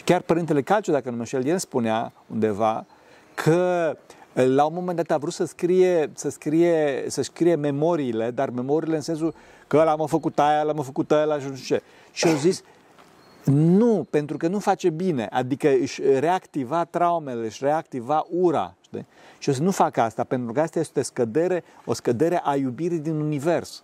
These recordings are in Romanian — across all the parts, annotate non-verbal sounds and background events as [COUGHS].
Și chiar Părintele Calciu, dacă nu mă șel, el spunea undeva că la un moment dat a vrut să scrie, să scrie, să scrie memoriile, dar memoriile în sensul că l-am făcut aia, l-am făcut aia, și nu știu ce. Și au zis, nu, pentru că nu face bine, adică își reactiva traumele, își reactiva ura. Știi? Și o să nu fac asta, pentru că asta este o scădere, o scădere a iubirii din univers.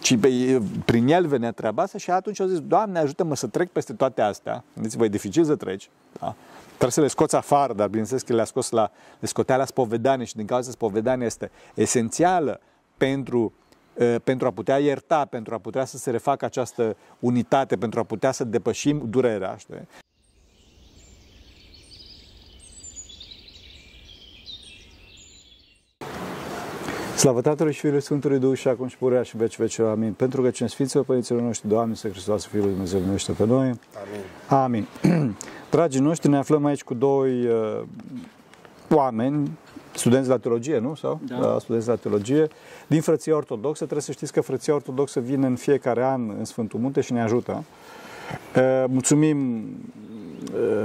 Și pe, prin el venea treaba asta și atunci au zis, Doamne, ajută-mă să trec peste toate astea. Gândiți-vă, e dificil să treci. Da? Trebuie să le scoți afară, dar bineînțeles că le-a scos la, le scotea la spovedanie și din cauza spovedanie este esențială pentru pentru a putea ierta, pentru a putea să se refacă această unitate, pentru a putea să depășim durerea. Știi? Slavă Tatălui și Fiului Sfântului Duh și acum și purea și veci veci. Amin. Pentru că cine Sfinților Părinților noștri, Doamne, să Hristos, Fiul lui Dumnezeu, numește pe noi. Amin. Amin. [CLEARS THROAT] Dragii noștri, ne aflăm aici cu doi uh, oameni studenți la teologie, nu? Sau? Da. da. Studenți la teologie. Din frăția ortodoxă, trebuie să știți că frăția ortodoxă vine în fiecare an în Sfântul Munte și ne ajută. Mulțumim,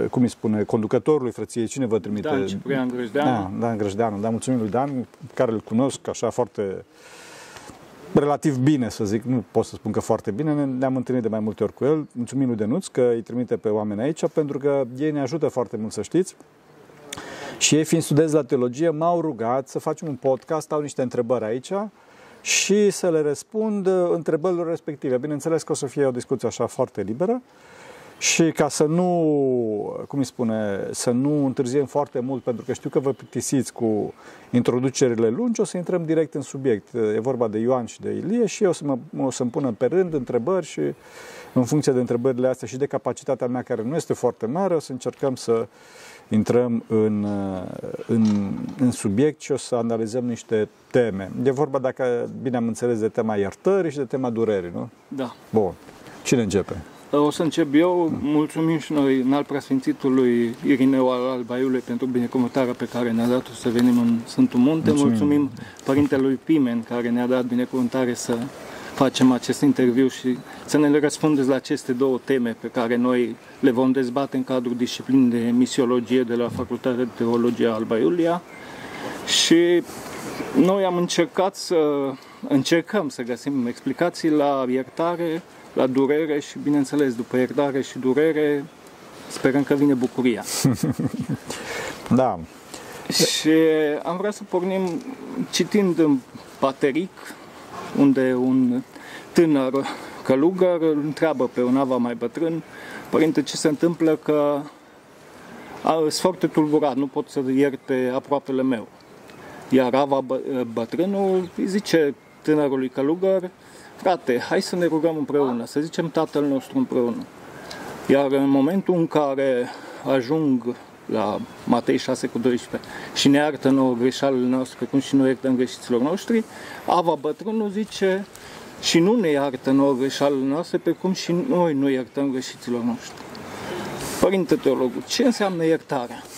cum îi spune, conducătorului frăției, cine vă trimite? Dan Ciprian Grăjdeanu. Da, Dan Grăjdeanu, da, mulțumim lui Dan, care îl cunosc așa foarte relativ bine, să zic, nu pot să spun că foarte bine, ne-am întâlnit de mai multe ori cu el. Mulțumim lui Denuț că îi trimite pe oameni aici, pentru că ei ne ajută foarte mult să știți. Și ei, fiind studenți la teologie, m-au rugat să facem un podcast, au niște întrebări aici și să le răspund întrebărilor respective. Bineînțeles că o să fie o discuție așa foarte liberă și ca să nu, cum îi spune, să nu întârziem foarte mult, pentru că știu că vă plictisiți cu introducerile lungi, o să intrăm direct în subiect. E vorba de Ioan și de Ilie și eu o, să mă, o să-mi pună pe rând întrebări și în funcție de întrebările astea și de capacitatea mea care nu este foarte mare, o să încercăm să intrăm în, în, în subiect și o să analizăm niște teme. E vorba, dacă bine am înțeles, de tema iertării și de tema durerii, nu? Da. Bun. Cine începe? O să încep eu. Mulțumim și noi în al preasfințitului Irineu al Albaiului pentru binecuvântarea pe care ne-a dat să venim în Sfântul Munte. Mulțumim, Mulțumim Părintelui Pimen care ne-a dat binecuvântare să facem acest interviu și să ne răspundeți la aceste două teme pe care noi le vom dezbate în cadrul disciplinii de misiologie de la Facultatea de Teologie Alba Iulia. Și noi am încercat să încercăm să găsim explicații la iertare, la durere și, bineînțeles, după iertare și durere, sperăm că vine bucuria. [LAUGHS] da. Și am vrea să pornim citind în Pateric, unde un tânăr călugăr îl întreabă pe un ava mai bătrân, părinte, ce se întâmplă că sunt foarte tulburat, nu pot să ierte aproapele meu. Iar ava bătrânul îi zice tânărului călugăr, frate, hai să ne rugăm împreună, să zicem Tatăl nostru împreună. Iar în momentul în care ajung la Matei 6 cu 12 și ne iartă nouă greșalele noastre, cum și noi iertăm greșiților noștri, Ava bătrânul zice și nu ne iartă nouă greșalele noastre, pe cum și noi nu iertăm greșiților noștri. Părinte teologul, ce înseamnă iertarea? [LAUGHS]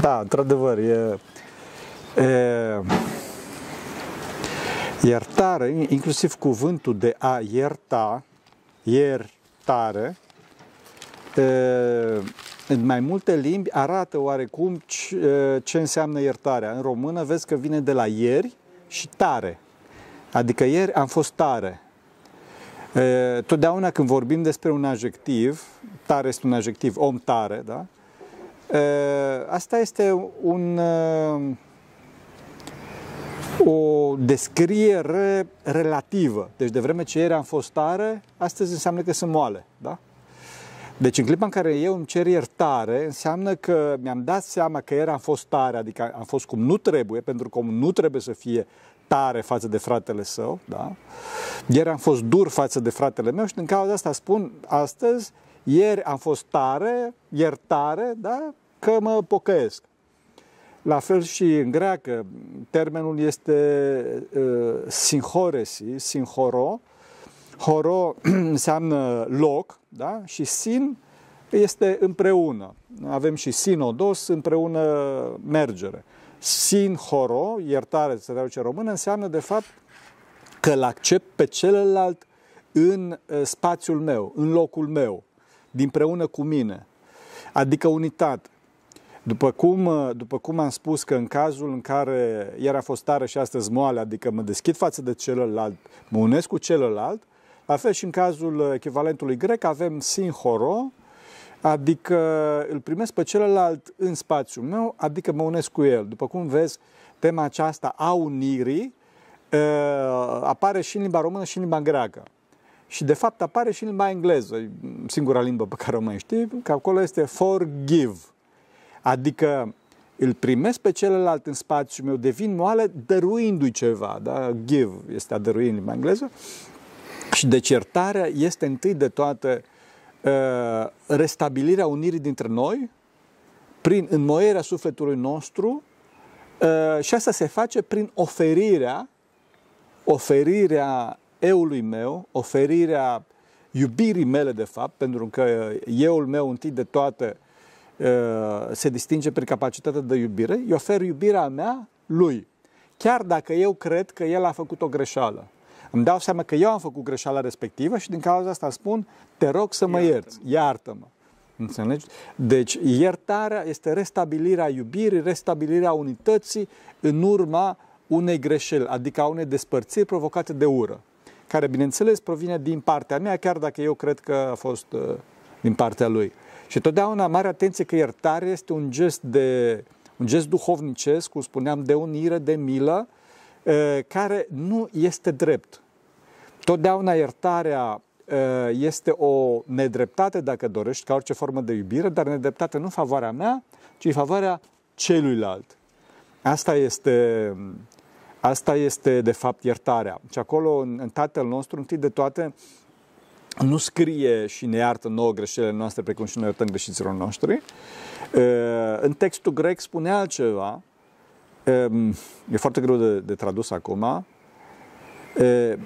Da, într-adevăr, e, e, iertare, inclusiv cuvântul de a ierta, iertare, e, în mai multe limbi arată oarecum ce înseamnă iertarea. În română vezi că vine de la ieri și tare. Adică ieri am fost tare. Totdeauna când vorbim despre un adjectiv, tare este un adjectiv, om tare, da? Asta este un, o descriere relativă. Deci de vreme ce ieri am fost tare, astăzi înseamnă că sunt moale, da? Deci în clipa în care eu îmi cer iertare, înseamnă că mi-am dat seama că ieri am fost tare, adică am fost cum nu trebuie, pentru că nu trebuie să fie tare față de fratele său, da? Ieri am fost dur față de fratele meu și din cauza asta spun astăzi, ieri am fost tare, iertare, da? Că mă pocăiesc. La fel și în greacă, termenul este uh, sinhoresi, sinhoro, Horo [CLEARS THROAT] înseamnă loc da? și sin este împreună. Avem și sinodos, împreună mergere. Sin horo, iertare, se traduce română, înseamnă de fapt că îl accept pe celălalt în uh, spațiul meu, în locul meu. dinpreună cu mine. Adică unitate. După cum, după cum am spus că în cazul în care ieri a fost tare și astăzi moale, adică mă deschid față de celălalt, mă unesc cu celălalt, la fel și în cazul echivalentului grec avem sinhoro, adică îl primesc pe celălalt în spațiul meu, adică mă unesc cu el. După cum vezi, tema aceasta a unirii apare și în limba română și în limba greacă. Și de fapt apare și în limba engleză, singura limbă pe care o mai știi, că acolo este forgive. Adică îl primesc pe celălalt în spațiul meu, devin moale dăruindu-i ceva. Da? Give este a dărui în limba engleză. Și deci iertarea este întâi de toate uh, restabilirea unirii dintre noi prin înmoierea sufletului nostru uh, și asta se face prin oferirea oferirea eului meu, oferirea iubirii mele de fapt, pentru că euul meu întâi de toate uh, se distinge prin capacitatea de iubire, îi ofer iubirea mea lui. Chiar dacă eu cred că el a făcut o greșeală. Îmi dau seama că eu am făcut greșeala respectivă și din cauza asta spun, te rog să mă ierți, iartă-mă. Înțelegi? Deci iertarea este restabilirea iubirii, restabilirea unității în urma unei greșeli, adică a unei despărțiri provocate de ură, care, bineînțeles, provine din partea mea, chiar dacă eu cred că a fost uh, din partea lui. Și totdeauna mare atenție că iertarea este un gest de un gest duhovnicesc, cum spuneam, de unire, de milă, uh, care nu este drept. Totdeauna iertarea uh, este o nedreptate, dacă dorești, ca orice formă de iubire, dar nedreptate nu în favoarea mea, ci în favoarea celuilalt. Asta este Asta este, de fapt, iertarea. Și acolo, în, în Tatăl nostru, întâi de toate, nu scrie și ne iartă nouă greșelile noastre, precum și noi iertăm greșiților noștri. În textul grec spune altceva, e foarte greu de, de tradus acum,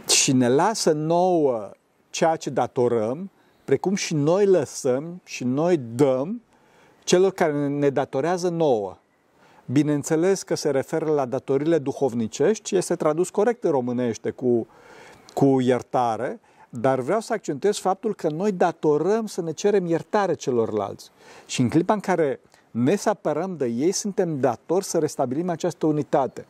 și ne lasă nouă ceea ce datorăm, precum și noi lăsăm și noi dăm celor care ne datorează nouă. Bineînțeles că se referă la datorile duhovnicești, este tradus corect în românește cu, cu iertare, dar vreau să accentuez faptul că noi datorăm să ne cerem iertare celorlalți. Și în clipa în care ne separăm de ei, suntem datori să restabilim această unitate.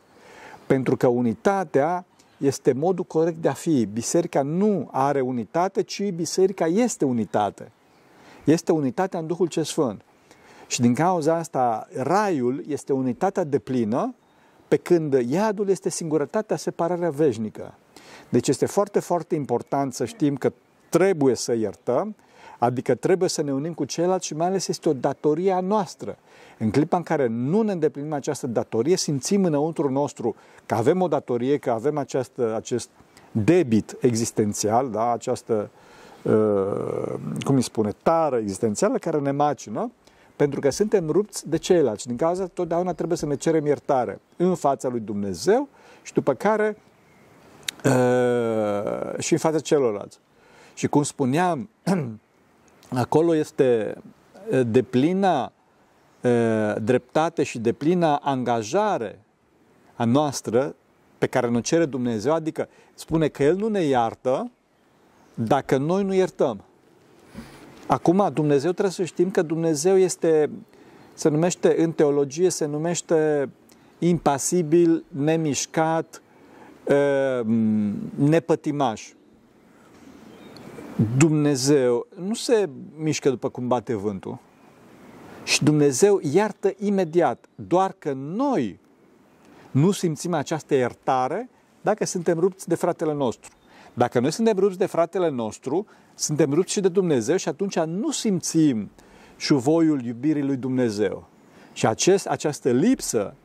Pentru că unitatea este modul corect de a fi. Biserica nu are unitate, ci biserica este unitate. Este unitatea în Duhul ce Sfânt. Și din cauza asta, raiul este unitatea de plină, pe când iadul este singurătatea, separarea veșnică. Deci este foarte, foarte important să știm că trebuie să iertăm, adică trebuie să ne unim cu ceilalți și mai ales este o datorie a noastră. În clipa în care nu ne îndeplinim această datorie, simțim înăuntru nostru că avem o datorie, că avem această, acest debit existențial, da? această, uh, cum îi spune, tară existențială care ne macină, pentru că suntem rupți de ceilalți. Din cauza totdeauna trebuie să ne cerem iertare în fața lui Dumnezeu și după care uh, și în fața celorlalți. Și cum spuneam, [CLEARS THROAT] acolo este uh, de plină uh, dreptate și de plină angajare a noastră pe care ne cere Dumnezeu, adică spune că El nu ne iartă dacă noi nu iertăm. Acum, Dumnezeu trebuie să știm că Dumnezeu este, se numește, în teologie, se numește impasibil, nemișcat, ă, nepătimaș. Dumnezeu nu se mișcă după cum bate vântul. Și Dumnezeu iartă imediat, doar că noi nu simțim această iertare dacă suntem rupți de fratele nostru. Dacă noi suntem rupți de fratele nostru, suntem rupți și de Dumnezeu și atunci nu simțim șuvoiul iubirii lui Dumnezeu. Și acest, această lipsă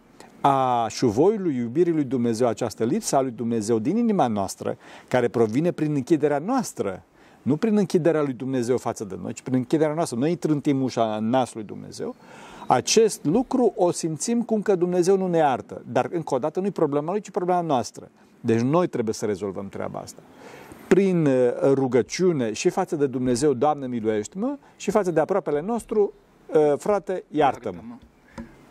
a șuvoiului iubirii lui Dumnezeu, această lipsă a lui Dumnezeu din inima noastră, care provine prin închiderea noastră, nu prin închiderea lui Dumnezeu față de noi, ci prin închiderea noastră. Noi trântim ușa în nasul lui Dumnezeu. Acest lucru o simțim cum că Dumnezeu nu ne iartă. Dar, încă o dată, nu e problema lui, ci problema noastră. Deci noi trebuie să rezolvăm treaba asta. Prin uh, rugăciune și față de Dumnezeu, Doamne miluiește-mă, și față de aproapele nostru, uh, frate, iartă-mă.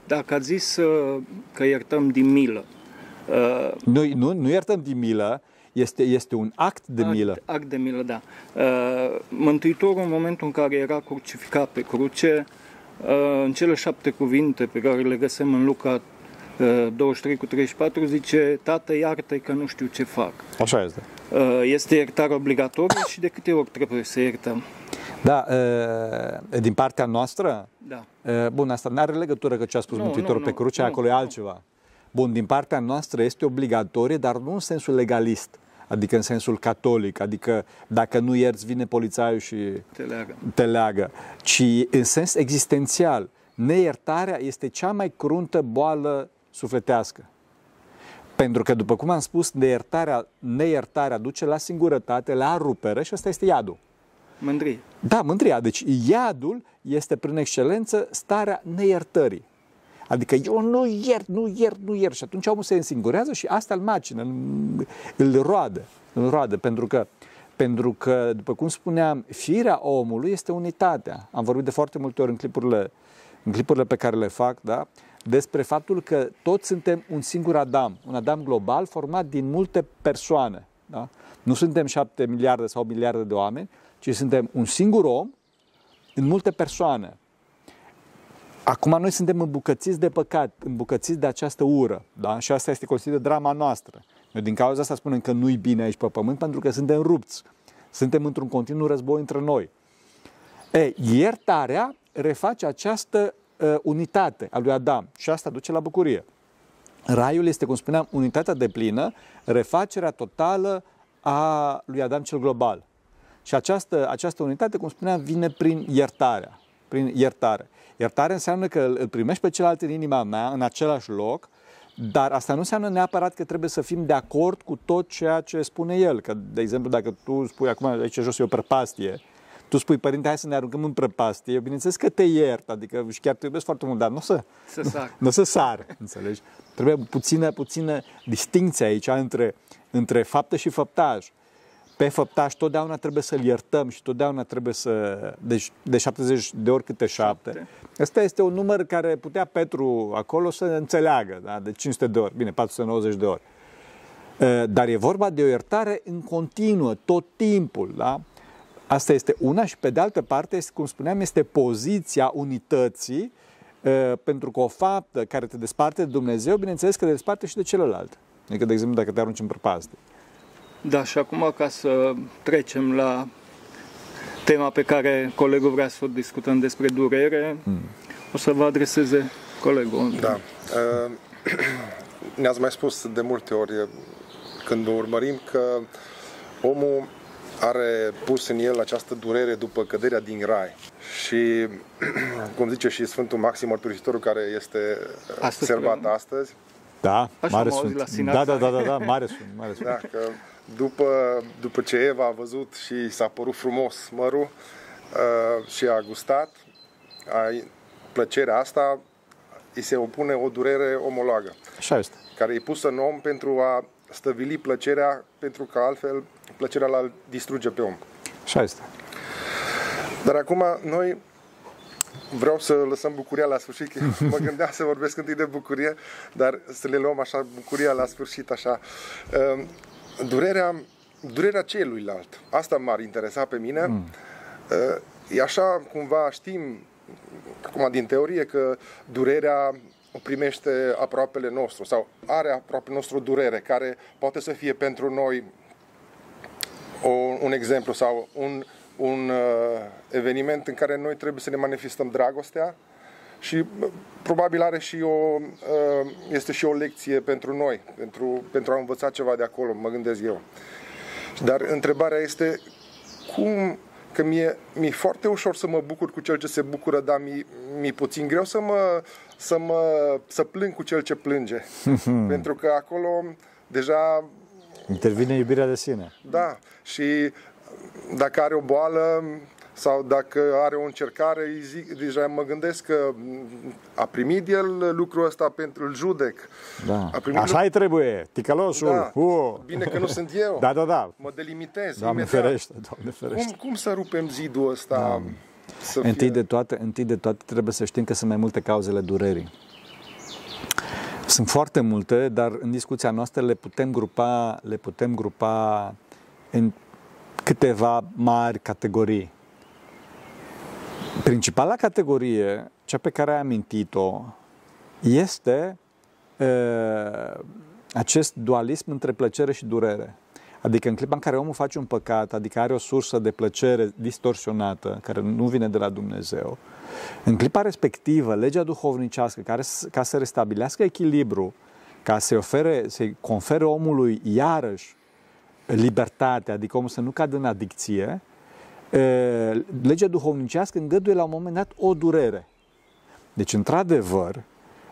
Dacă ați zis uh, că iertăm din milă. Nu, nu, nu iertăm din milă, Este, este un act de milă. Act, act de milă, da. Uh, Mântuitorul, în momentul în care era crucificat pe cruce, uh, în cele șapte cuvinte pe care le găsim în Luca 23 cu 34 zice Tată, iartă că nu știu ce fac. Așa este. Este iertare obligatorie și de câte ori trebuie să iertăm? Da, din partea noastră? Da. Bun, asta nu are legătură cu ce a spus nu, Mântuitorul nu, pe cruce, nu, acolo nu, e altceva. Bun, din partea noastră este obligatorie, dar nu în sensul legalist, adică în sensul catolic, adică dacă nu ierți, vine polițaiul și te leagă, te leagă ci în sens existențial. Neiertarea este cea mai cruntă boală sufletească. Pentru că, după cum am spus, neiertarea, neiertarea duce la singurătate, la rupere și asta este iadul. Mândrie. Da, mândria. Deci iadul este prin excelență starea neiertării. Adică eu nu iert, nu iert, nu iert. Și atunci omul se însingurează și asta îl macină, îl roadă, îl roadă. Pentru că, pentru că, după cum spuneam, firea omului este unitatea. Am vorbit de foarte multe ori în clipurile, în clipurile pe care le fac, da? despre faptul că toți suntem un singur Adam, un Adam global format din multe persoane. Da? Nu suntem șapte miliarde sau miliarde de oameni, ci suntem un singur om în multe persoane. Acum noi suntem îmbucățiți de păcat, îmbucățiți de această ură, da? și asta este consideră drama noastră. Noi din cauza asta spunem că nu-i bine aici pe pământ, pentru că suntem rupți. Suntem într-un continuu război între noi. E, iertarea reface această uh, unitate a lui Adam și asta duce la bucurie. Raiul este, cum spuneam, unitatea de plină, refacerea totală a lui Adam cel global. Și această, această unitate, cum spuneam, vine prin iertarea. Prin iertare. Iertare înseamnă că îl primești pe celălalt în inima mea, în același loc, dar asta nu înseamnă neapărat că trebuie să fim de acord cu tot ceea ce spune el. Că, de exemplu, dacă tu spui acum aici jos e o prăpastie, tu spui, părinte, hai să ne aruncăm în prăpastie, bineînțeles că te iert, adică și chiar te iubesc foarte mult, dar nu o să, să sar. Nu, nu să sar, înțelegi? Trebuie puțină, puțină distinție aici între, între faptă și făptaj. Pe făptaș totdeauna trebuie să-l iertăm și totdeauna trebuie să... Deci de 70 de ori câte șapte. Ăsta este un număr care putea Petru acolo să înțeleagă, da? de 500 de ori, bine, 490 de ori. Dar e vorba de o iertare în continuă, tot timpul, da? Asta este una și pe de altă parte, cum spuneam, este poziția unității pentru că o faptă care te desparte de Dumnezeu, bineînțeles că te desparte și de celălalt. Adică, de exemplu, dacă te arunci în prăpastie. Da, și acum ca să trecem la tema pe care colegul vrea să o discutăm despre durere, mm. o să vă adreseze colegul. Da. [CLEARS THROAT] Ne-ați mai spus de multe ori când urmărim că omul are pus în el această durere după căderea din rai. Și, [CLEARS THROAT] cum zice și Sfântul Maxim Mărturisitorul, care este astăzi servat astăzi. Da, Așa mare sunt. Da, da, da, da, da, mare sunt. Mare sunt. Da, că după, după ce Eva a văzut și s-a părut frumos mărul uh, și a gustat, a, plăcerea asta îi se opune o durere omologă. Așa este. Care e pusă în om pentru a stăvili plăcerea, pentru că altfel plăcerea la distruge pe om. Așa este. Dar acum noi vreau să lăsăm bucuria la sfârșit, [LAUGHS] mă gândeam să vorbesc întâi de bucurie, dar să le luăm așa bucuria la sfârșit, așa. Ehm, durerea, durerea celuilalt, asta m-ar interesa pe mine. Mm. Ehm, e așa, cumva știm, acum din teorie, că durerea o primește aproapele nostru sau are aproape nostru durere, care poate să fie pentru noi o, un exemplu sau un, un uh, eveniment în care noi trebuie să ne manifestăm dragostea și uh, probabil are și o, uh, este și o lecție pentru noi, pentru, pentru a învăța ceva de acolo, mă gândesc eu. Dar întrebarea este cum, că mie, mi-e foarte ușor să mă bucur cu cel ce se bucură, dar mi, mi-e puțin greu să mă, să mă să plâng cu cel ce plânge. [LAUGHS] pentru că acolo deja Intervine iubirea de sine. Da, și dacă are o boală sau dacă are o încercare, zic, deja mă gândesc că a primit el lucrul ăsta pentru îl judec. Da. A primit Așa îi trebuie, ticălosul. Da. Uh. Bine că nu sunt eu. [LAUGHS] Da, da, da. Mă delimitez Doamne imediat. ferește, Doamne ferește. Cum, cum să rupem zidul ăsta? Da. Să întâi, fie... de toate, întâi de toate trebuie să știm că sunt mai multe cauzele durerii. Sunt foarte multe, dar în discuția noastră le putem grupa, le putem grupa în câteva mari categorii. Principala categorie, cea pe care ai amintit-o, este uh, acest dualism între plăcere și durere. Adică în clipa în care omul face un păcat, adică are o sursă de plăcere distorsionată, care nu vine de la Dumnezeu, în clipa respectivă, legea duhovnicească, care, ca să restabilească echilibru, ca să-i ofere, să-i confere omului iarăși libertate, adică omul să nu cadă în adicție, legea duhovnicească îngăduie la un moment dat o durere. Deci, într-adevăr,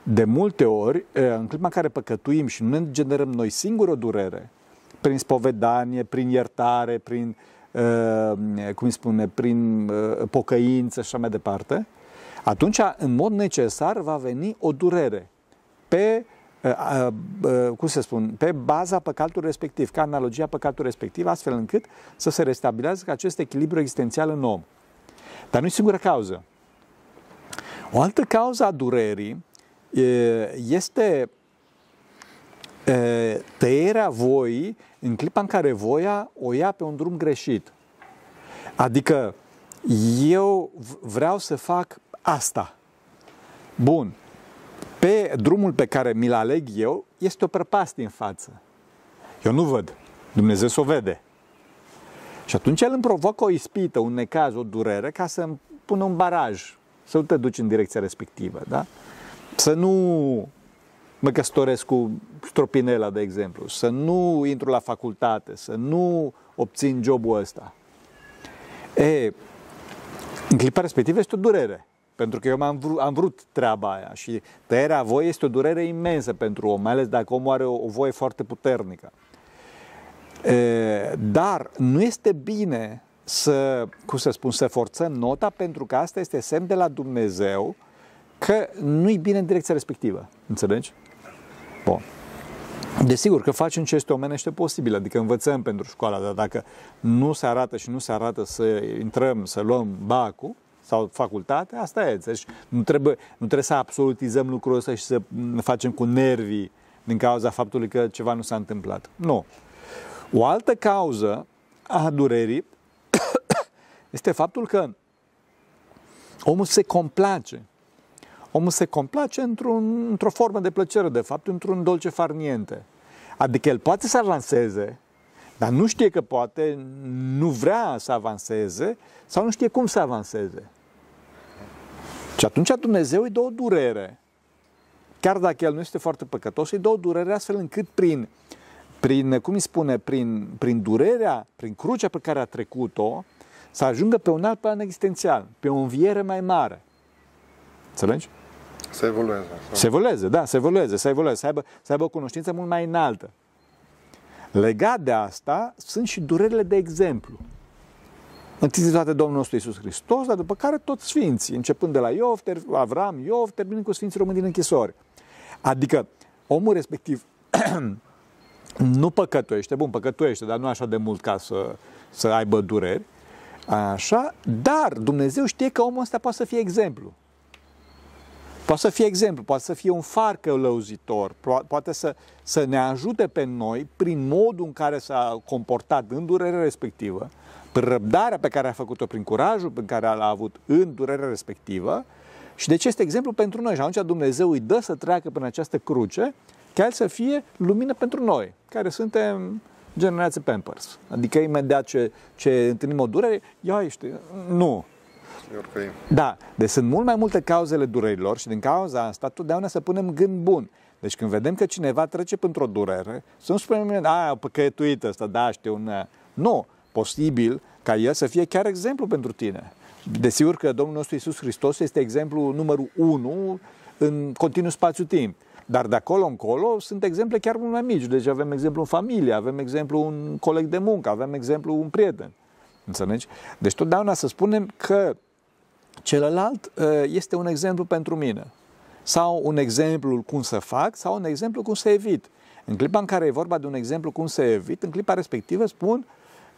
de multe ori, în clipa în care păcătuim și nu ne generăm noi singuri o durere, prin spovedanie, prin iertare, prin, cum spune, prin pocăință și așa mai departe, atunci, în mod necesar, va veni o durere pe cum se spun, pe baza păcatului respectiv, ca analogia păcatului respectiv, astfel încât să se restabilească acest echilibru existențial în om. Dar nu e singura cauză. O altă cauză a durerii este tăierea voii în clipa în care voia o ia pe un drum greșit. Adică eu vreau să fac asta. Bun. Pe drumul pe care mi-l aleg eu, este o prăpastie în față. Eu nu văd. Dumnezeu să o vede. Și atunci el îmi provoacă o ispită, un necaz, o durere, ca să îmi pună un baraj, să nu te duci în direcția respectivă. Da? Să nu mă căsătoresc cu stropinela, de exemplu, să nu intru la facultate, să nu obțin jobul ăsta. E, în clipa respectivă este o durere. Pentru că eu am vrut, am vrut treaba aia și tăierea voie este o durere imensă pentru om, mai ales dacă omul are o, o voie foarte puternică. E, dar nu este bine să, cum să spun, să forțăm nota pentru că asta este semn de la Dumnezeu că nu-i bine în direcția respectivă. Înțelegi? Bun. Desigur că facem ce este omenește posibil, adică învățăm pentru școala, dar dacă nu se arată și nu se arată să intrăm, să luăm bacul, sau facultate, asta e. Deci nu trebuie, nu trebuie să absolutizăm lucrul ăsta și să facem cu nervii din cauza faptului că ceva nu s-a întâmplat. Nu. O altă cauză a durerii [COUGHS] este faptul că omul se complace. Omul se complace într-un, într-o formă de plăcere, de fapt, într-un dolce farniente. Adică el poate să avanseze, dar nu știe că poate, nu vrea să avanseze sau nu știe cum să avanseze. Și atunci Dumnezeu îi dă o durere. Chiar dacă el nu este foarte păcătos, îi dă o durere astfel încât prin, prin cum îi spune, prin, prin durerea, prin crucea pe care a trecut-o, să ajungă pe un alt plan existențial, pe o înviere mai mare. Înțelegi? Să evolueze. Să evolueze, da, să evolueze, să evolueze, să aibă, să aibă o cunoștință mult mai înaltă. Legat de asta, sunt și durerile de exemplu. Întâi de toate Domnul nostru Iisus Hristos, dar după care toți sfinții, începând de la Iov, Avram, Iov, terminând cu sfinții români din închisori. Adică omul respectiv [CLEARS THROAT] nu păcătuiește, bun, păcătuiește, dar nu așa de mult ca să, să aibă dureri, așa, dar Dumnezeu știe că omul ăsta poate să fie exemplu. Poate să fie exemplu, poate să fie un far călăuzitor, poate să, să ne ajute pe noi prin modul în care s-a comportat în durerea respectivă, prin răbdarea pe care a făcut-o, prin curajul pe care l-a avut în durerea respectivă și de ce este exemplu pentru noi. Și atunci Dumnezeu îi dă să treacă prin această cruce ca el să fie lumină pentru noi, care suntem generație Pampers. Adică imediat ce, ce întâlnim o durere, ia ești, nu, da, deci sunt mult mai multe cauzele durerilor și din cauza asta totdeauna să punem gând bun. Deci când vedem că cineva trece printr-o durere, să nu spunem, a, păcătuit ăsta, da, știu, ne. nu, posibil ca el să fie chiar exemplu pentru tine. Desigur că Domnul nostru Iisus Hristos este exemplu numărul unu în continuu spațiu-timp. Dar de acolo încolo sunt exemple chiar mult mai mici. Deci avem exemplu în familie, avem exemplu un coleg de muncă, avem exemplu un prieten. Înțelegi? Deci totdeauna să spunem că celălalt ă, este un exemplu pentru mine. Sau un exemplu cum să fac, sau un exemplu cum să evit. În clipa în care e vorba de un exemplu cum să evit, în clipa respectivă spun,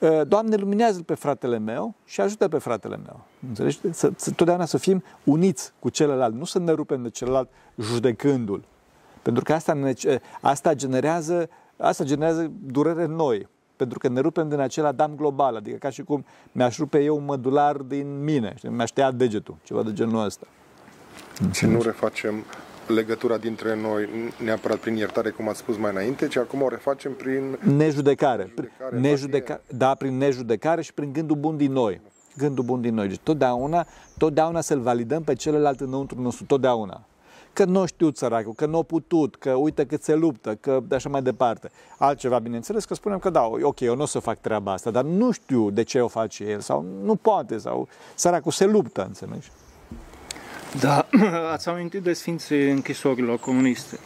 ă, Doamne, luminează pe fratele meu și ajută pe fratele meu. Înțelegi? Să, să, totdeauna să fim uniți cu celălalt, nu să ne rupem de celălalt judecându-l. Pentru că asta, ne- asta generează asta generează durere noi pentru că ne rupem din acel Adam global, adică ca și cum mi-aș rupe eu un mădular din mine, știi? mi-aș tăia degetul, ceva de genul ăsta. Și nu refacem legătura dintre noi neapărat prin iertare, cum ați spus mai înainte, ci acum o refacem prin... Nejudecare. Nejudecare, Nejudeca... Da, prin nejudecare și prin gândul bun din noi. Gândul bun din noi. Deci totdeauna, totdeauna să-l validăm pe celălalt înăuntru nostru, totdeauna. Că nu știu săracul, că nu a putut, că uite cât se luptă, că de așa mai departe. Altceva, bineînțeles, că spunem că da, ok, eu nu o să fac treaba asta, dar nu știu de ce o face el sau nu poate sau săracul se luptă, înțelegi? Da, [CLEARS THROAT] ați amintit de Sfinții închisorilor comuniste.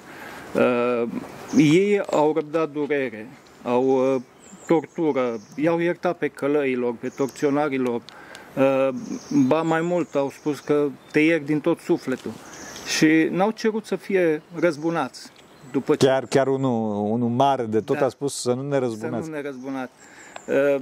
Uh, ei au răbdat durere, au uh, tortură, i-au iertat pe călăilor, pe torționarilor, uh, ba mai mult au spus că te iert din tot sufletul și n-au cerut să fie răzbunați. După ce Chiar, chiar unul, unul mare de tot Da. a spus să nu ne să răzbunați. nu ne răzbunați. Uh,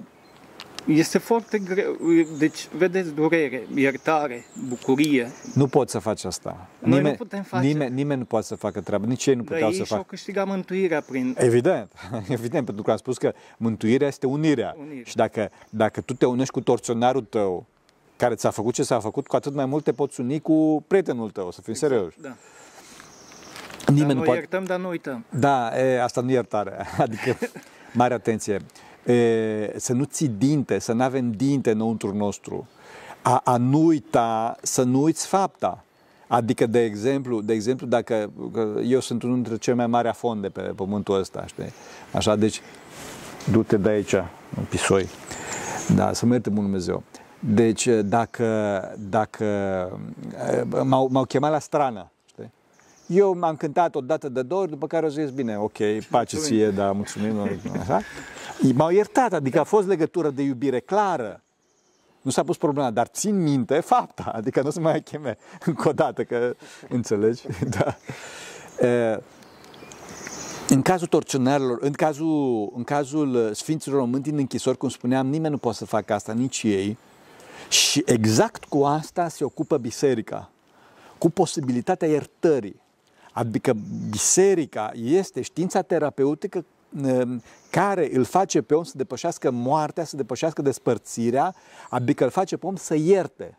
Este foarte greu, deci vedeți durere, iertare, bucurie. Nu poți să faci asta. Noi nu putem face. Nimeni, nimeni nu poate să facă treaba, nici ei nu Dar puteau ei să și-au facă. câștigat mântuirea prin... Evident, [LAUGHS] evident, pentru că am spus că mântuirea este unirea. Unire. Și dacă, dacă tu te unești cu torționarul tău, care ți-a făcut ce s-a făcut, cu atât mai mult te poți uni cu prietenul tău, să fim serios. Da. Nimeni Dar nu noi poate... iertăm, dar nu uităm. Da, e, asta nu e iertare. [LAUGHS] Adică, mare atenție. E, să nu ții dinte, să nu avem dinte înăuntru nostru. A, a nu uita, să nu uiți fapta. Adică, de exemplu, de exemplu, dacă că eu sunt unul dintre cei mai mari afonde pe pământul ăsta, știi? Așa, deci, du-te de aici, în pisoi. Da, să mă ierte Bunul Dumnezeu. Deci, dacă, dacă e, m-au, m-au chemat la strană, știi? Eu m-am cântat o dată de două ori, după care au zis, bine, ok, pace ție, da, mulțumim, așa. M-au iertat, adică a fost legătură de iubire clară. Nu s-a pus problema, dar țin minte fapta, adică nu se mai cheme încă o dată, că înțelegi? [LAUGHS] Da. E, în cazul torționarilor, în cazul, în cazul Sfinților Români din închisori, cum spuneam, nimeni nu poate să facă asta, nici ei. Și exact cu asta se ocupă biserica, cu posibilitatea iertării. Adică biserica este știința terapeutică um, care îl face pe om să depășească moartea, să depășească despărțirea, adică îl face pe om să ierte.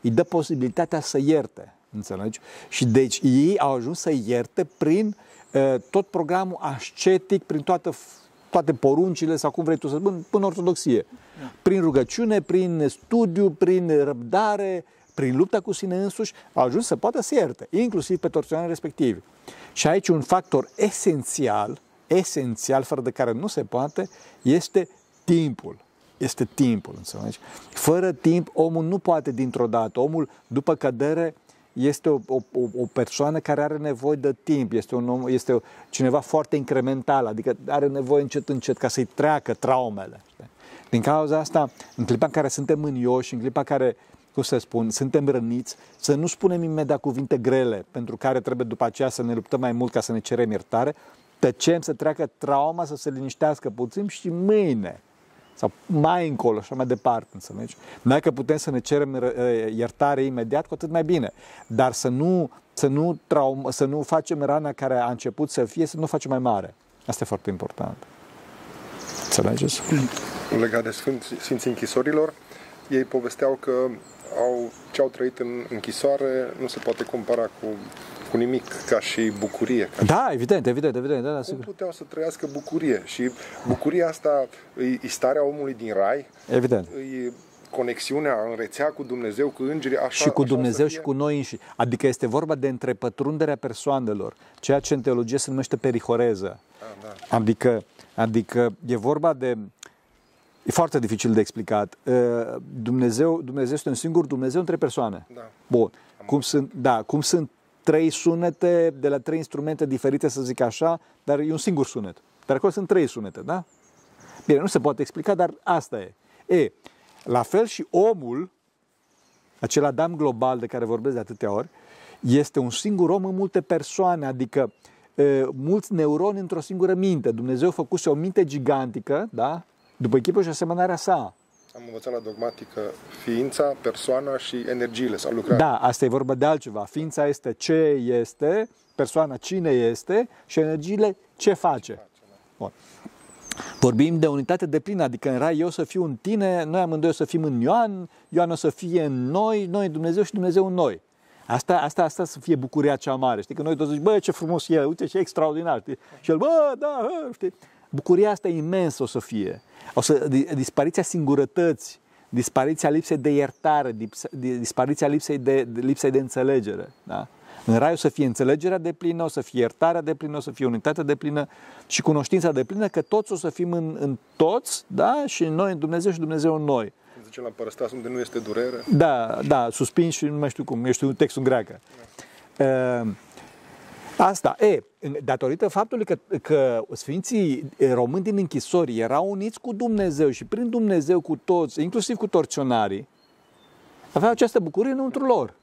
Îi dă posibilitatea să ierte. Înțelegi? Și deci ei au ajuns să ierte prin uh, tot programul ascetic, prin toată, toate poruncile sau cum vrei tu să spun, până ortodoxie. Prin rugăciune, prin studiu, prin răbdare, prin lupta cu sine însuși, au ajuns să poată să ierte, inclusiv pe torționarii respectivi. Și aici un factor esențial, esențial, fără de care nu se poate, este timpul. Este timpul, înțelegi? Fără timp, omul nu poate dintr-o dată. Omul, după cădere, este o, o, o persoană care are nevoie de timp, este, un om, este o, cineva foarte incremental, adică are nevoie încet, încet ca să-i treacă traumele. știi? Din cauza asta, în clipa în care suntem mânioși, în clipa în care, cum să spun, suntem răniți, să nu spunem imediat cuvinte grele, pentru care trebuie după aceea să ne luptăm mai mult ca să ne cerem iertare, tăcem să treacă trauma, să se liniștească puțin și mâine sau mai încolo și așa mai departe, înțelegi? Dacă putem să ne cerem ră- uh, iertare imediat, cu atât mai bine. Dar să nu, să nu, traum, să nu facem rana care a început să fie, să nu o facem mai mare. Asta e foarte important. Înțelegeți? legat de Sfinți, Sfinții Închisorilor, ei povesteau că au, ce au trăit în închisoare nu se poate compara cu, cu nimic ca și bucurie. Ca Da, evident, evident, evident, da, da, cum sigur. puteau să trăiască bucurie? Și bucuria asta e, e starea omului din rai, Evident. e conexiunea în rețea cu Dumnezeu, cu îngerii, așa, și cu așa o Dumnezeu să și fie? cu noi înși. Adică este vorba de întrepătrunderea persoanelor, ceea ce în teologie se numește perihoreză. Ah, da. Adică, adică e vorba de... E foarte dificil de explicat. Uh, Dumnezeu, Dumnezeu este un singur Dumnezeu între persoane. Da. Bun. Cum sunt, da, cum sunt trei sunete de la trei instrumente diferite, să zic așa, dar e un singur sunet. Dar acolo sunt trei sunete, da? Bine, nu se poate explica, dar asta e. E, la fel și omul, acel Adam global de care vorbesc de atâtea ori, este un singur om în multe persoane, adică e, mulți neuroni într-o singură minte. Dumnezeu făcuse o minte gigantică, da? După chipul și asemănarea sa. Am învățat la dogmatică ființa, persoana și energiile sau lucrarea. Da, asta e vorba de altceva. Ființa este ce este, persoana cine este și energiile ce face. Bun. Vorbim de unitate de plină, adică în rai eu să fiu în tine, noi amândoi o să fim în Ioan, Ioan o să fie în noi, noi Dumnezeu și Dumnezeu în noi. Asta, asta, asta să fie bucuria cea mare. Știi că noi toți zici, bă, ce frumos e, uite ce extraordinar. Știi? Și el, bă, da, știi? Bucuria asta imensă o să fie. O să, dispariția singurătății, dispariția lipsei de iertare, dispariția lipsei de, de, lipsei de înțelegere. Da? În rai o să fie înțelegerea de plină, o să fie iertarea de plină, o să fie unitatea de plină și cunoștința de plină, că toți o să fim în, în toți, da? și noi în Dumnezeu și Dumnezeu în noi. Zice la împărăstați unde nu este durere. Da, da, suspin și nu mai știu cum, eu știu textul în greacă. Da. Uh, Asta, e, datorită faptului că, că Sfinții români din închisori erau uniți cu Dumnezeu și prin Dumnezeu cu toți, inclusiv cu torționarii, aveau această bucurie înăuntru lor.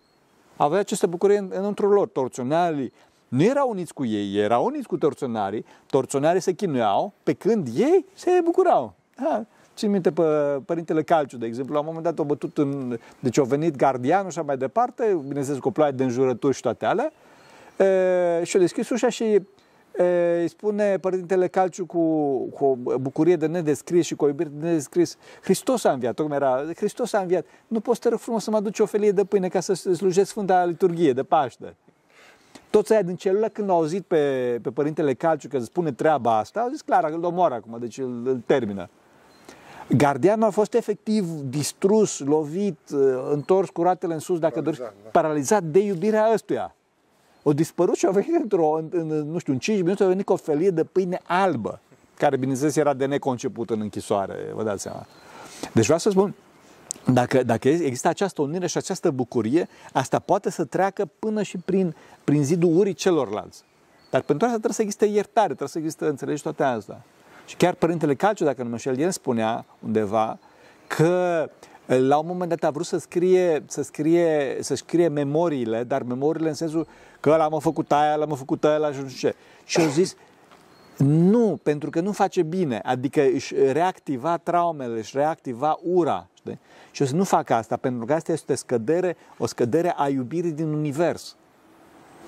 Aveau această bucurie înăuntru lor. Torționarii nu erau uniți cu ei, erau uniți cu torționarii, torționarii se chinuiau, pe când ei se bucurau. Ha, țin minte pe Părintele Calciu, de exemplu, la un moment dat au bătut în... Deci au venit gardianul și așa mai departe, bineînțeles cu o ploaie de înjurături și toate alea, și a deschis ușa și îi spune Părintele Calciu cu, cu o bucurie de nedescris și cu o iubire de nedescris, Hristos a înviat, tocmai era, Hristos a înviat, nu poți te rog frumos să mă aduci o felie de pâine ca să slujesc Sfânta Liturghie de Paște. Toți aia din celulă, când au auzit pe, pe Părintele Calciu că spune treaba asta, au zis clar, îl omoară acum, deci îl, îl termină. Gardianul a fost efectiv distrus, lovit, întors cu ratele în sus, dacă paralizat, doriți, da. paralizat de iubirea ăstuia. O dispărut și a venit într-o, în, în, nu știu, în 5 minute a venit cu o felie de pâine albă, care, bineînțeles, era de neconceput în închisoare, vă dați seama. Deci vreau să spun, dacă, dacă există această unire și această bucurie, asta poate să treacă până și prin, prin zidul urii celorlalți. Dar pentru asta trebuie să existe iertare, trebuie să existe înțelegi toate astea. Și chiar Părintele Calciu, dacă nu mă știu, el spunea undeva că la un moment dat a vrut să scrie, să scrie, să scrie memoriile, dar memoriile în sensul că ăla m-a făcut aia, ăla m-a făcut aia, și nu știu ce. Și au zis, nu, pentru că nu face bine, adică își reactiva traumele, își reactiva ura. Știi? Și o să nu fac asta, pentru că asta este o scădere, o scădere a iubirii din univers.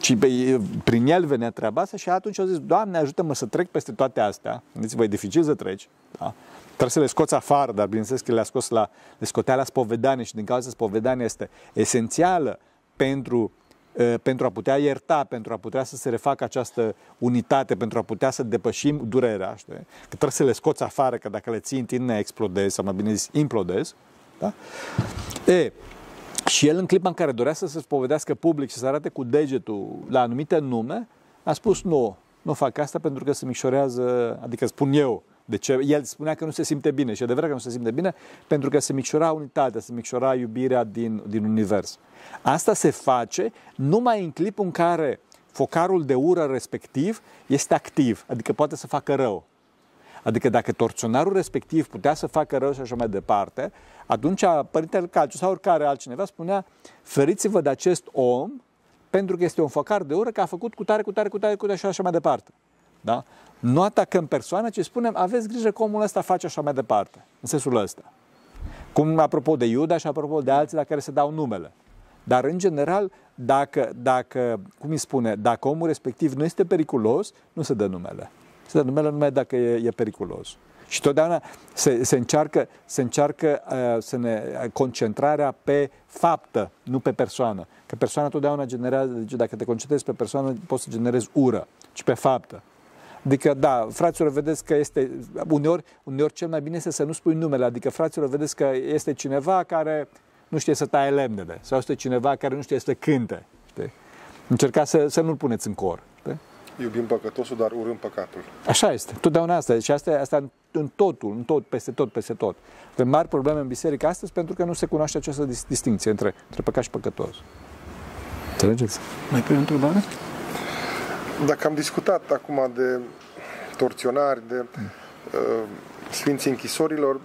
Și pe, prin el venea treaba asta și atunci au zis, Doamne, ajută-mă să trec peste toate astea. Gândiți-vă, e dificil să treci. Da? Trebuie să le scoți afară, dar bineînțeles că le-a scos la, le scotea la spovedanie și din cauza spovedania este esențială pentru pentru a putea ierta, pentru a putea să se refacă această unitate, pentru a putea să depășim durerea, știi? că trebuie să le scoți afară, că dacă le ții în tine explodezi, sau mai bine zis implodezi. Da? E, și el în clipa în care dorea să se spovedească public și să arate cu degetul la anumite nume, a spus nu, nu fac asta pentru că se micșorează, adică spun eu, de ce? El spunea că nu se simte bine și adevărat că nu se simte bine pentru că se micșora unitatea, se micșora iubirea din, din univers. Asta se face numai în clipul în care focarul de ură respectiv este activ, adică poate să facă rău. Adică dacă torționarul respectiv putea să facă rău și așa mai departe, atunci Părintele Calciu sau oricare altcineva spunea feriți-vă de acest om pentru că este un focar de ură că a făcut cu tare, cu tare, cu tare, cu tare și așa mai departe. Da? Nu atacăm persoana, ci spunem aveți grijă că omul ăsta face așa mai departe, în sensul ăsta. Cum apropo de Iuda și apropo de alții la care se dau numele. Dar, în general, dacă, dacă, cum îi spune, dacă omul respectiv nu este periculos, nu se dă numele. Se dă numele numai dacă e, e periculos. Și totdeauna se, se încearcă, se încearcă uh, să ne, concentrarea pe faptă, nu pe persoană. Că persoana totdeauna generează, deci dacă te concentrezi pe persoană, poți să generezi ură, ci pe faptă. Adică, da, fraților, vedeți că este, uneori, uneori cel mai bine este să nu spui numele, adică, fraților, vedeți că este cineva care nu știe să taie lemnele sau este cineva care nu știe să cânte. Știi? Încercați să, să nu-l puneți în cor. Știi? Iubim păcătosul, dar urâm păcatul. Așa este, totdeauna asta. Și asta, asta în totul, în tot, peste tot, peste tot. Avem mari probleme în biserică astăzi pentru că nu se cunoaște această distinție între, între păcat și păcătos. Înțelegeți? Mai pe o întrebare? Dacă am discutat acum de torționari, de uh, sfinții închisorilor,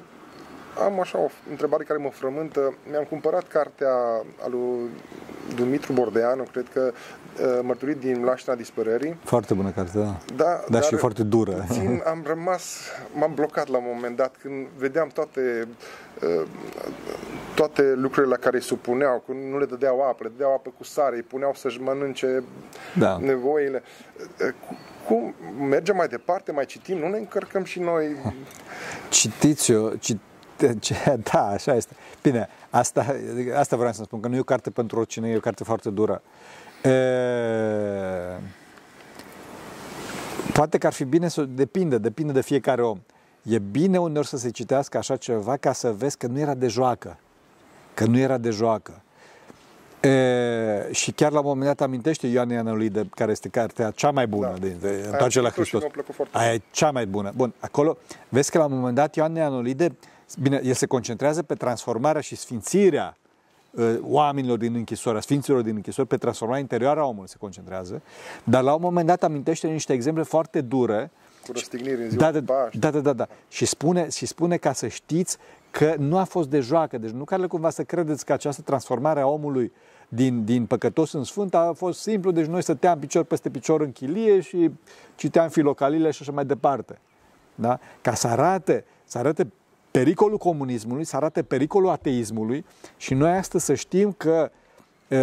am așa o întrebare care mă frământă. Mi-am cumpărat cartea a lui Dumitru Bordeanu, cred că uh, mărturit din Lașina Dispărării. Foarte bună carte, da. Da, dar, dar și foarte dură. Țin, [LAUGHS] am rămas, m-am blocat la un moment dat când vedeam toate uh, toate lucrurile la care îi supuneau, când nu le dădeau apă, le dădeau apă cu sare, îi puneau să-și mănânce da. nevoile. Cum mergem mai departe, mai citim, nu ne încărcăm și noi? Citiți-o, cit... [LAUGHS] da, așa este. Bine, asta, asta vreau să spun, că nu e o carte pentru oricine, e o carte foarte dură. E... Poate că ar fi bine să depinde, depinde de fiecare om. E bine uneori să se citească așa ceva ca să vezi că nu era de joacă. Că nu era de joacă. E, și chiar la un moment dat amintește Ioan Ianolide, care este cartea cea mai bună da. din Întoarce la Hristos. Aia e cea mai bună. Bun, acolo vezi că la un moment dat Ioan Ianolide, bine, el se concentrează pe transformarea și sfințirea uh, oamenilor din închisoare, sfinților din închisoare, pe transformarea interioară a omului se concentrează, dar la un moment dat amintește niște exemple foarte dure cu răstigniri în ziua da, da, da, da, da, da. Și spune, și spune ca să știți că nu a fost de joacă, deci nu care cumva să credeți că această transformare a omului din, din păcătos în sfânt a fost simplu, deci noi stăteam picior peste picior în chilie și citeam filocalile și așa mai departe. Da? Ca să arate, să arate pericolul comunismului, să arate pericolul ateismului și noi astăzi să știm că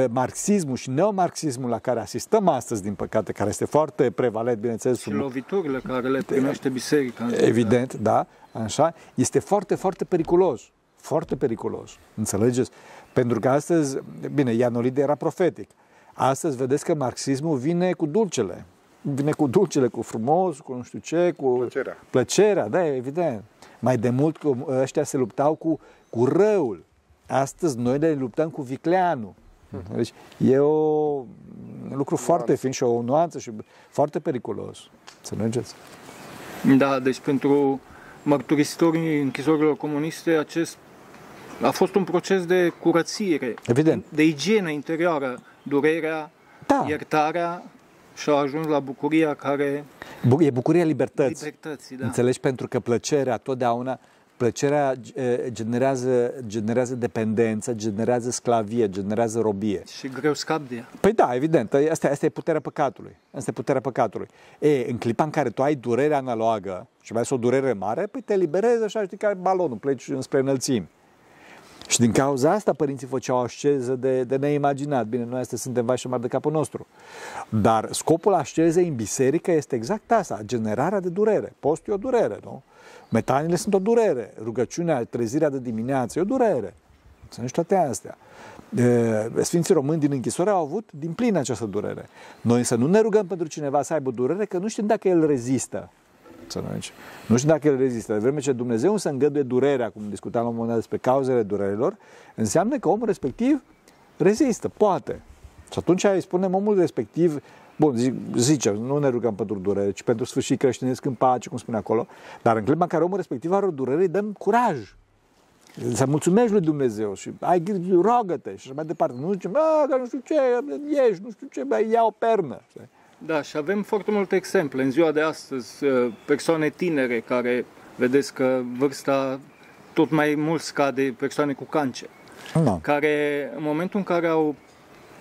marxismul și neomarxismul la care asistăm astăzi, din păcate, care este foarte prevalent, bineînțeles. Și loviturile care le primește biserica. Evident, da, așa, este foarte, foarte periculos. Foarte periculos. Înțelegeți? Pentru că astăzi, bine, Ianolide era profetic. Astăzi vedeți că marxismul vine cu dulcele. Vine cu dulcele, cu frumos, cu nu știu ce, cu plăcerea. Plăcerea, da, evident. Mai de mult ăștia se luptau cu, cu răul. Astăzi noi ne luptăm cu vicleanul. Uh-huh. Deci e o, un lucru nuanță. foarte fin și o nuanță și foarte periculos. Să mergeți. Da, deci pentru mărturisitorii închisorilor comuniste acest a fost un proces de curățire, Evident. de igienă interioară, durerea, da. iertarea și au ajuns la bucuria care... E bucuria libertății. libertății da. Înțelegi? Pentru că plăcerea totdeauna plăcerea generează, generează dependență, generează sclavie, generează robie. Și greu scap de ea. Păi da, evident. Asta, asta e puterea păcatului. Asta e puterea păcatului. E, în clipa în care tu ai durere analogă și mai ai o durere mare, păi te liberezi așa, știi, ca balonul, pleci înspre înălțimi. Și din cauza asta părinții făceau asceză de, de neimaginat. Bine, noi astăzi suntem vai și mari de capul nostru. Dar scopul ascezei în biserică este exact asta, generarea de durere. Postul e o durere, nu? Metanile sunt o durere. Rugăciunea, trezirea de dimineață e o durere. Sunt toate astea. Sfinții români din închisoare au avut din plin această durere. Noi însă nu ne rugăm pentru cineva să aibă durere, că nu știm dacă el rezistă. Înțelegi? Nu știu dacă el rezistă. De vreme ce Dumnezeu să îngăduie durerea, cum discutam la un moment dat despre cauzele durerilor, înseamnă că omul respectiv rezistă, poate. Și atunci îi spunem omul respectiv, bun, zic, zice, nu ne rugăm pentru durere, ci pentru sfârșit creștinesc în pace, cum spune acolo, dar în clipa în care omul respectiv are o durere, îi dăm curaj. Să mulțumești lui Dumnezeu și ai rogă-te și așa mai departe. Nu zicem, că nu știu ce, ești, nu știu ce, bă, ia o pernă. Știi? Da, și avem foarte multe exemple. În ziua de astăzi, uh, persoane tinere care, vedeți că vârsta tot mai mult scade, persoane cu cancer, da. care în momentul în care au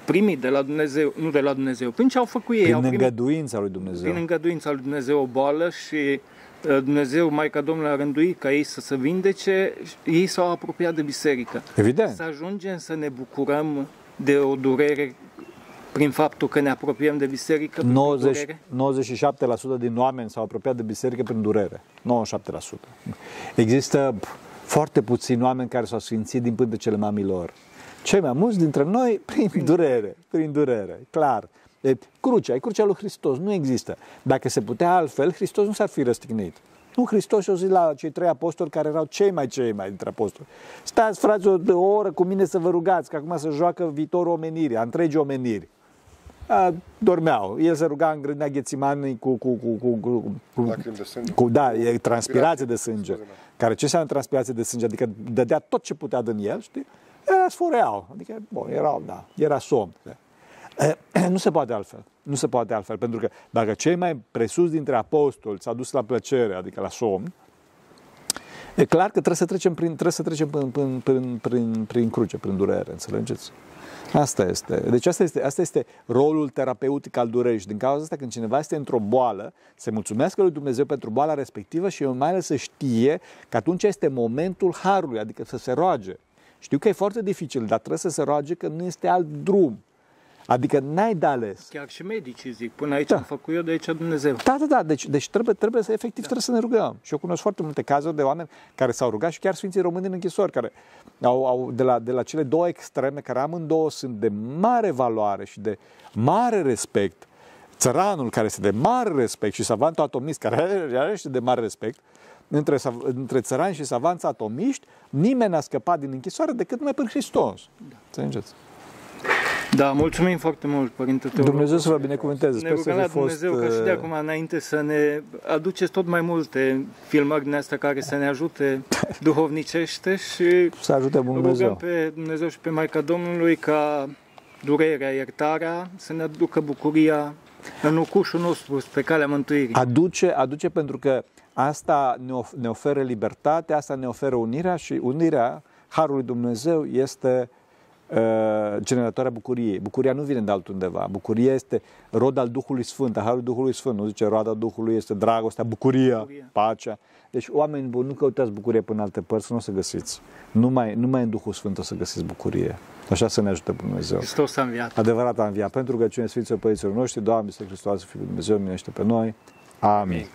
primit de la Dumnezeu, nu de la Dumnezeu, prin ce au făcut ei? Prin au primit, îngăduința lui Dumnezeu. Prin îngăduința lui Dumnezeu o boală și uh, Dumnezeu, Maica Domnului a rânduit ca ei să se vindece, ei s-au apropiat de biserică. Evident. Să ajungem să ne bucurăm de o durere prin faptul că ne apropiem de biserică 90, 97% din oameni s-au apropiat de biserică prin durere. 97%. Există foarte puțini oameni care s-au sfințit din pântecele mamilor. Cei mai mulți dintre noi prin [LAUGHS] durere, prin durere, clar. E, crucea, e crucea lui Hristos, nu există. Dacă se putea altfel, Hristos nu s-ar fi răstignit. Nu, Hristos și-o zis la cei trei apostoli care erau cei mai cei mai dintre apostoli. Stați, frați, o, o oră cu mine să vă rugați, că acum să joacă viitorul omenirii, a întregi omeniri a, dormeau. El se ruga în grădina Ghețimani cu, cu, cu, cu, cu, cu, de sânge. cu da, e transpirație de sânge. Care ce înseamnă transpirație de sânge? Adică dădea tot ce putea din el, știi? Era sforeau. Adică, bun, erau, da, era somn. [CLEARS THROAT] Nu se poate altfel. Nu se poate altfel, pentru că dacă cei mai presus dintre apostoli s-au dus la plăcere, adică la somn, E clar că trebuie să trecem prin, trebuie să trecem prin, prin, prin, prin, prin cruce, prin durere, înțelegeți? Asta este. Deci asta este, asta este rolul terapeutic al durerii. Și din cauza asta, când cineva este într-o boală, se mulțumească lui Dumnezeu pentru boala respectivă și mai ales să știe că atunci este momentul harului, adică să se roage. Știu că e foarte dificil, dar trebuie să se roage că nu este alt drum. Adică n-ai de ales. Chiar și medicii zic, până aici da. am făcut eu, de aici Dumnezeu. Da, da, da, deci, deci trebuie, trebuie să, efectiv, da. trebuie să ne rugăm. Și eu cunosc foarte multe cazuri de oameni care s-au rugat și chiar Sfinții Români în închisori, care au, au de, la, de la cele două extreme, care amândouă sunt de mare valoare și de mare respect, țăranul care este de mare respect și savantul atomist care are, are și de mare respect, între, între țărani și savanți atomiști, nimeni n-a scăpat din închisoare decât numai pe Hristos. Da. Înțelegeți? Da, mulțumim foarte mult, Părinte Teolog. Dumnezeu să vă binecuvânteze. Ne rugăm la Dumnezeu fost... ca și de uh, acum înainte să ne aduceți tot mai multe filmări din astea care să ne ajute duhovnicește și să ajute Dumnezeu. rugăm pe Dumnezeu și pe Maica Domnului ca durerea, iertarea să ne aducă bucuria în ucușul nostru pe calea mântuirii. Aduce, aduce pentru că asta ne, of- ne oferă libertate, asta ne oferă unirea și unirea Harul lui Dumnezeu este Uh, generatoarea bucuriei. Bucuria nu vine de altundeva. Bucuria este rod al Duhului Sfânt, a Harului Duhului Sfânt. Nu zice roada Duhului este dragostea, bucuria, bucuria, pacea. Deci oameni buni, nu căutați bucurie până în alte părți, nu o să găsiți. Numai, numai în Duhul Sfânt o să găsiți bucurie. Așa să ne ajute Dumnezeu. Hristos a înviat. Adevărat a înviat. Pentru că cine Sfinților Părinților noștri, Doamne, Hristos, Fiul Dumnezeu, minește pe noi. Amin. Amin.